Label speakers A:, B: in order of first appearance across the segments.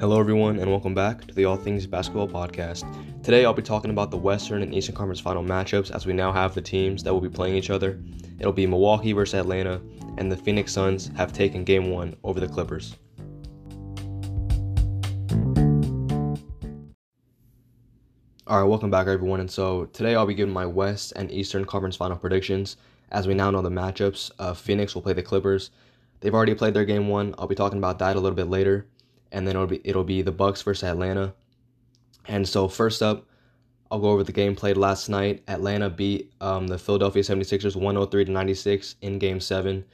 A: Hello, everyone, and welcome back to the All Things Basketball Podcast. Today, I'll be talking about the Western and Eastern Conference final matchups as we now have the teams that will be playing each other. It'll be Milwaukee versus Atlanta, and the Phoenix Suns have taken game one over the Clippers. All right, welcome back, everyone. And so today I'll be giving my West and Eastern Conference final predictions. As we now know the matchups, uh, Phoenix will play the Clippers. They've already played their game one. I'll be talking about that a little bit later and then it'll be it'll be the Bucks versus Atlanta. And so first up, I'll go over the game played last night. Atlanta beat um, the Philadelphia 76ers 103 to 96 in game 7.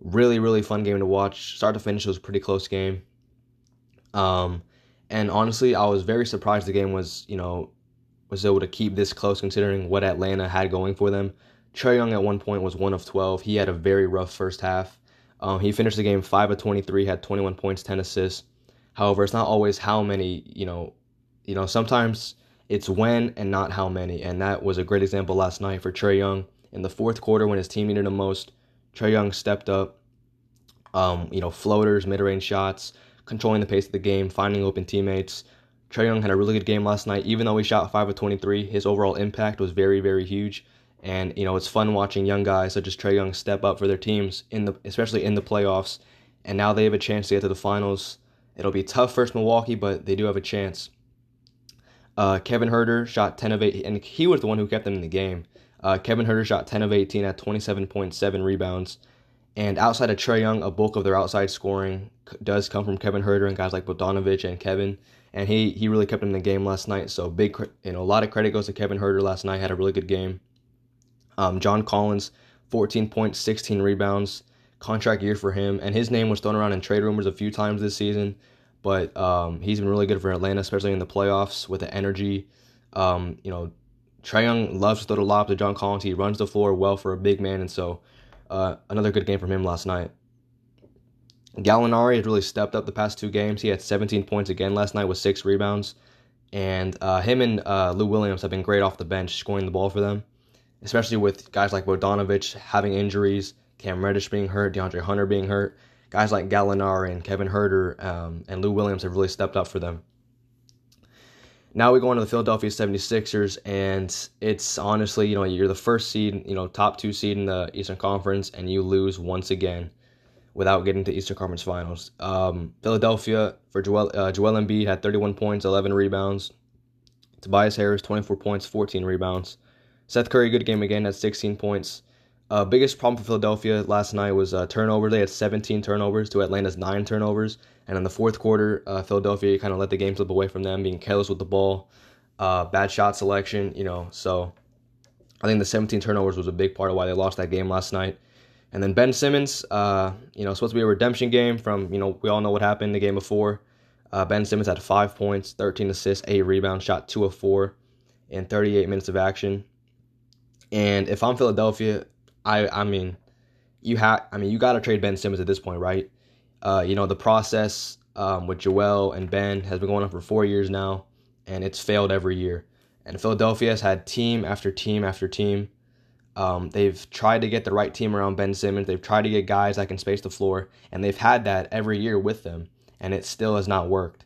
A: Really really fun game to watch. Start to finish it was a pretty close game. Um and honestly, I was very surprised the game was, you know, was able to keep this close considering what Atlanta had going for them. Trae Young at one point was 1 of 12. He had a very rough first half. Um, he finished the game 5 of 23, had 21 points, 10 assists. However, it's not always how many, you know, you know, sometimes it's when and not how many. And that was a great example last night for Trae Young. In the fourth quarter when his team needed him most, Trae Young stepped up. Um, you know, floaters, mid-range shots, controlling the pace of the game, finding open teammates. Trae Young had a really good game last night. Even though he shot 5 of 23, his overall impact was very, very huge. And, you know, it's fun watching young guys such as Trae Young step up for their teams, in the especially in the playoffs. And now they have a chance to get to the finals. It'll be tough first Milwaukee, but they do have a chance. Uh, Kevin Huerter shot 10 of 8, and he was the one who kept them in the game. Uh, Kevin Huerter shot 10 of 18 at 27.7 rebounds. And outside of Trae Young, a bulk of their outside scoring does come from Kevin Huerter and guys like Bogdanovich and Kevin. And he, he really kept them in the game last night. So big, you know, a lot of credit goes to Kevin Huerter last night. Had a really good game. Um, John Collins, 14 points, 16 rebounds contract year for him, and his name was thrown around in trade rumors a few times this season. But um, he's been really good for Atlanta, especially in the playoffs with the energy. Um, you know, Trae Young loves to throw the lob to John Collins. He runs the floor well for a big man, and so uh, another good game from him last night. Gallinari has really stepped up the past two games. He had 17 points again last night with six rebounds, and uh, him and uh, Lou Williams have been great off the bench, scoring the ball for them, especially with guys like Bogdanovich having injuries Cam Reddish being hurt, DeAndre Hunter being hurt. Guys like Gallinari and Kevin Huerter um, and Lou Williams have really stepped up for them. Now we go on to the Philadelphia 76ers, and it's honestly, you know, you're the first seed, you know, top two seed in the Eastern Conference, and you lose once again without getting to Eastern Conference Finals. Um, Philadelphia for Joel, uh, Joel Embiid had 31 points, 11 rebounds. Tobias Harris 24 points, 14 rebounds. Seth Curry good game again at 16 points. Uh, biggest problem for Philadelphia last night was uh, turnover. They had 17 turnovers to Atlanta's nine turnovers, and in the fourth quarter, uh, Philadelphia kind of let the game slip away from them, being careless with the ball, uh, bad shot selection. You know, so I think the 17 turnovers was a big part of why they lost that game last night. And then Ben Simmons, uh, you know, supposed to be a redemption game from you know we all know what happened the game before. Uh, ben Simmons had five points, 13 assists, eight rebounds, shot two of four in 38 minutes of action. And if I'm Philadelphia, I I mean, you have I mean you got to trade Ben Simmons at this point, right? Uh, you know the process um, with Joel and Ben has been going on for four years now, and it's failed every year. And Philadelphia has had team after team after team. Um, they've tried to get the right team around Ben Simmons. They've tried to get guys that can space the floor, and they've had that every year with them, and it still has not worked.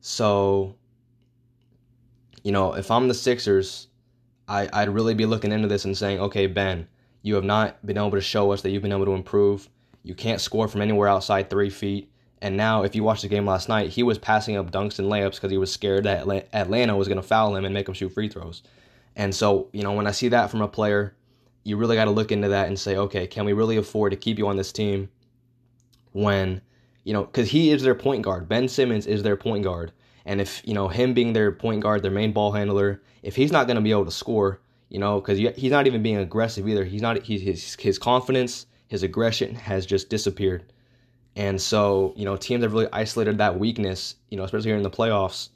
A: So, you know, if I'm the Sixers, I, I'd really be looking into this and saying, okay, Ben, you have not been able to show us that you've been able to improve. You can't score from anywhere outside three feet. And now, if you watched the game last night, he was passing up dunks and layups because he was scared that Atlanta was going to foul him and make him shoot free throws. And so, you know, when I see that from a player, you really got to look into that and say, okay, can we really afford to keep you on this team when, you know, because he is their point guard. Ben Simmons is their point guard. And if, you know, him being their point guard, their main ball handler, if he's not going to be able to score, you know, because he's not even being aggressive either. He's not. He, his his confidence, his aggression has just disappeared, and so you know teams have really isolated that weakness. You know, especially here in the playoffs,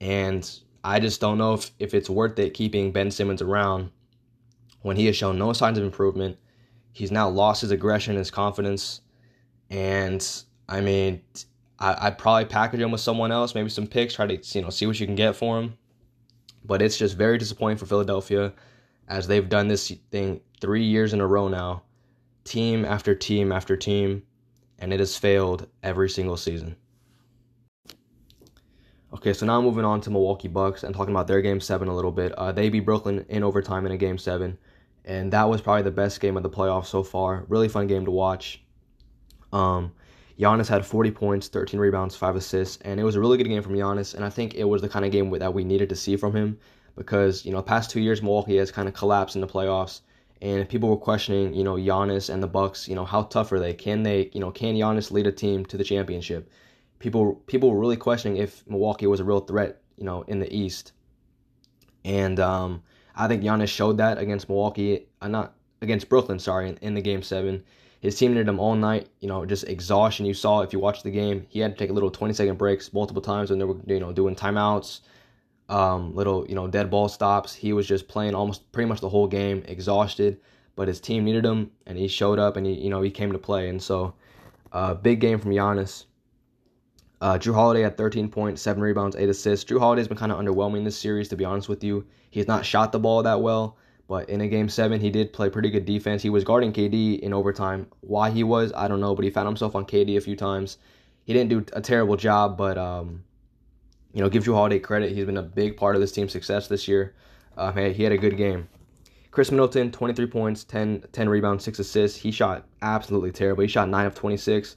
A: and I just don't know if if it's worth it keeping Ben Simmons around when he has shown no signs of improvement. He's now lost his aggression, his confidence, and I mean, I, I'd probably package him with someone else, maybe some picks, try to you know see what you can get for him. But it's just very disappointing for Philadelphia as they've done this thing three years in a row now, team after team after team, and it has failed every single season. Okay, so now moving on to Milwaukee Bucks and talking about their game seven a little bit. Uh, they beat Brooklyn in overtime in a game seven, and that was probably the best game of the playoffs so far. Really fun game to watch. Um, Giannis had 40 points, 13 rebounds, 5 assists, and it was a really good game from Giannis. And I think it was the kind of game that we needed to see from him because, you know, past two years, Milwaukee has kind of collapsed in the playoffs. And people were questioning, you know, Giannis and the Bucks, you know, how tough are they? Can they, you know, can Giannis lead a team to the championship? People people were really questioning if Milwaukee was a real threat, you know, in the East. And um, I think Giannis showed that against Milwaukee, uh, not against Brooklyn, sorry, in, in the game seven. His team needed him all night, you know, just exhaustion. You saw if you watched the game, he had to take a little 20 second breaks multiple times when they were, you know, doing timeouts, um, little, you know, dead ball stops. He was just playing almost pretty much the whole game, exhausted. But his team needed him, and he showed up, and he, you know, he came to play. And so, uh, big game from Giannis. Uh, Jrue Holiday had 13 points, 7 rebounds, 8 assists. Jrue Holiday's been kind of underwhelming this series, to be honest with you. He's not shot the ball that well. But in a game seven, he did play pretty good defense. He was guarding KD in overtime. Why he was, I don't know, but he found himself on KD a few times. He didn't do a terrible job, but um, you know, give Jrue Holiday credit. He's been a big part of this team's success this year. Uh, he had a good game. Khris Middleton, 23 points, 10, 10 rebounds, 6 assists. He shot absolutely terrible. He shot 9 of 26.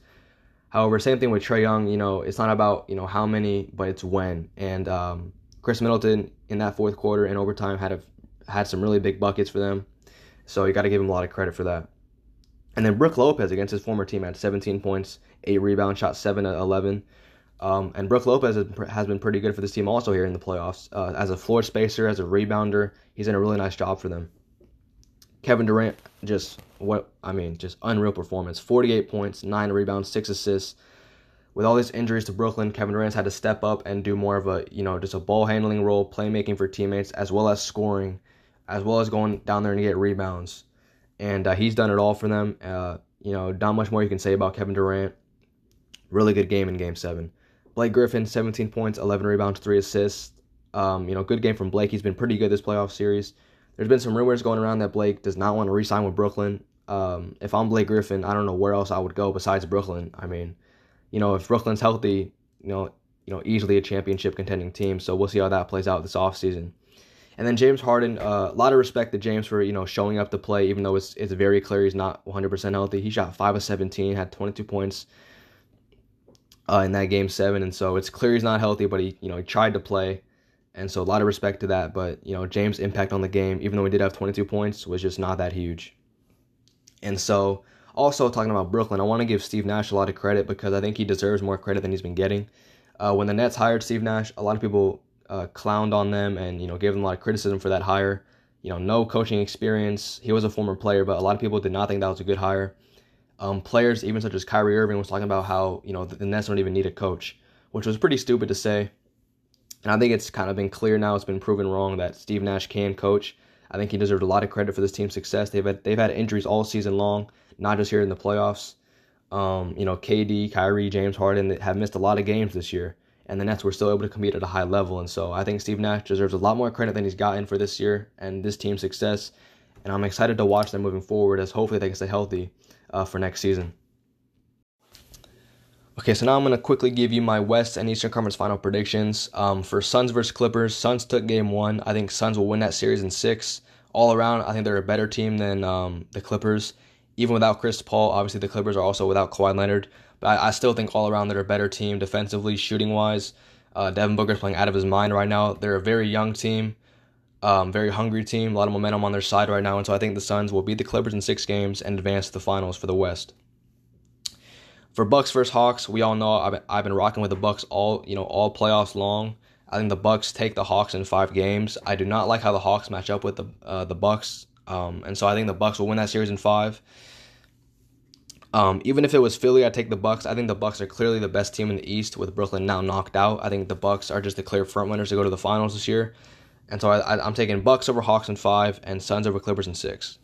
A: However, same thing with Trae Young. You know, it's not about, you know, how many, but it's when. And um, Khris Middleton in that fourth quarter in overtime had a had some really big buckets for them. So you got to give him a lot of credit for that. And then Brook Lopez against his former team had 17 points, 8 rebounds, shot 7 at 11. Um, and Brook Lopez has been pretty good for this team also here in the playoffs. Uh, as a floor spacer, as a rebounder, he's done a really nice job for them. Kevin Durant, just what I mean, just unreal performance. 48 points, 9 rebounds, 6 assists. With all these injuries to Brooklyn, Kevin Durant's had to step up and do more of a, you know, just a ball handling role, playmaking for teammates, as well as scoring as well as going down there and get rebounds. And uh, he's done it all for them. Uh, you know, not much more you can say about Kevin Durant. Really good game in Game Seven. Blake Griffin, 17 points, 11 rebounds, three assists. Um, you know, good game from Blake. He's been pretty good this playoff series. There's been some rumors going around that Blake does not want to re-sign with Brooklyn. Um, if I'm Blake Griffin, I don't know where else I would go besides Brooklyn. I mean, you know, if Brooklyn's healthy, you know, you know, easily a championship contending team. So we'll see how that plays out this offseason. And then James Harden, uh, a lot of respect to James for you know showing up to play, even though it's it's very clear he's not 100% healthy. He shot five of 17, had 22 points uh, in that game seven, and so it's clear he's not healthy, but he you know he tried to play, and so a lot of respect to that. But you know James' impact on the game, even though he did have 22 points, was just not that huge. And so also talking about Brooklyn, I want to give Steve Nash a lot of credit because I think he deserves more credit than he's been getting. Uh, when the Nets hired Steve Nash, a lot of people uh, clowned on them and you know gave them a lot of criticism for that hire. You know, no coaching experience. He was a former player, but a lot of people did not think that was a good hire. Um, players, even such as Kyrie Irving, was talking about how you know the, Nets don't even need a coach, which was pretty stupid to say. And I think it's kind of been clear now. It's been proven wrong that Steve Nash can coach. I think he deserved a lot of credit for this team's success. They've had they've had injuries all season long, not just here in the playoffs. Um, you know, KD, Kyrie, James Harden have missed a lot of games this year and the Nets were still able to compete at a high level. And so I think Steve Nash deserves a lot more credit than he's gotten for this year and this team's success. And I'm excited to watch them moving forward as hopefully they can stay healthy uh, for next season. Okay, so now I'm going to quickly give you my West and Eastern Conference final predictions. Um, for Suns versus Clippers, Suns took game one. I think Suns will win that series in six. All around, I think they're a better team than um, the Clippers. Even without Chris Paul, obviously the Clippers are also without Kawhi Leonard. But I, I still think all around they're a better team defensively, shooting wise. Uh, Devin Booker's playing out of his mind right now. They're a very young team, um, very hungry team, a lot of momentum on their side right now, and so I think the Suns will beat the Clippers in six games and advance to the finals for the West. For Bucks versus Hawks, we all know I've been, I've been rocking with the Bucks all you know all playoffs long. I think the Bucks take the Hawks in five games. I do not like how the Hawks match up with the uh, the Bucks, um, and so I think the Bucks will win that series in five. Um, even if it was Philly, I'd take the Bucks. I think the Bucks are clearly the best team in the East with Brooklyn now knocked out. I think the Bucks are just the clear front runners to go to the finals this year, and so I, am taking Bucks over Hawks in five and Suns over Clippers in six.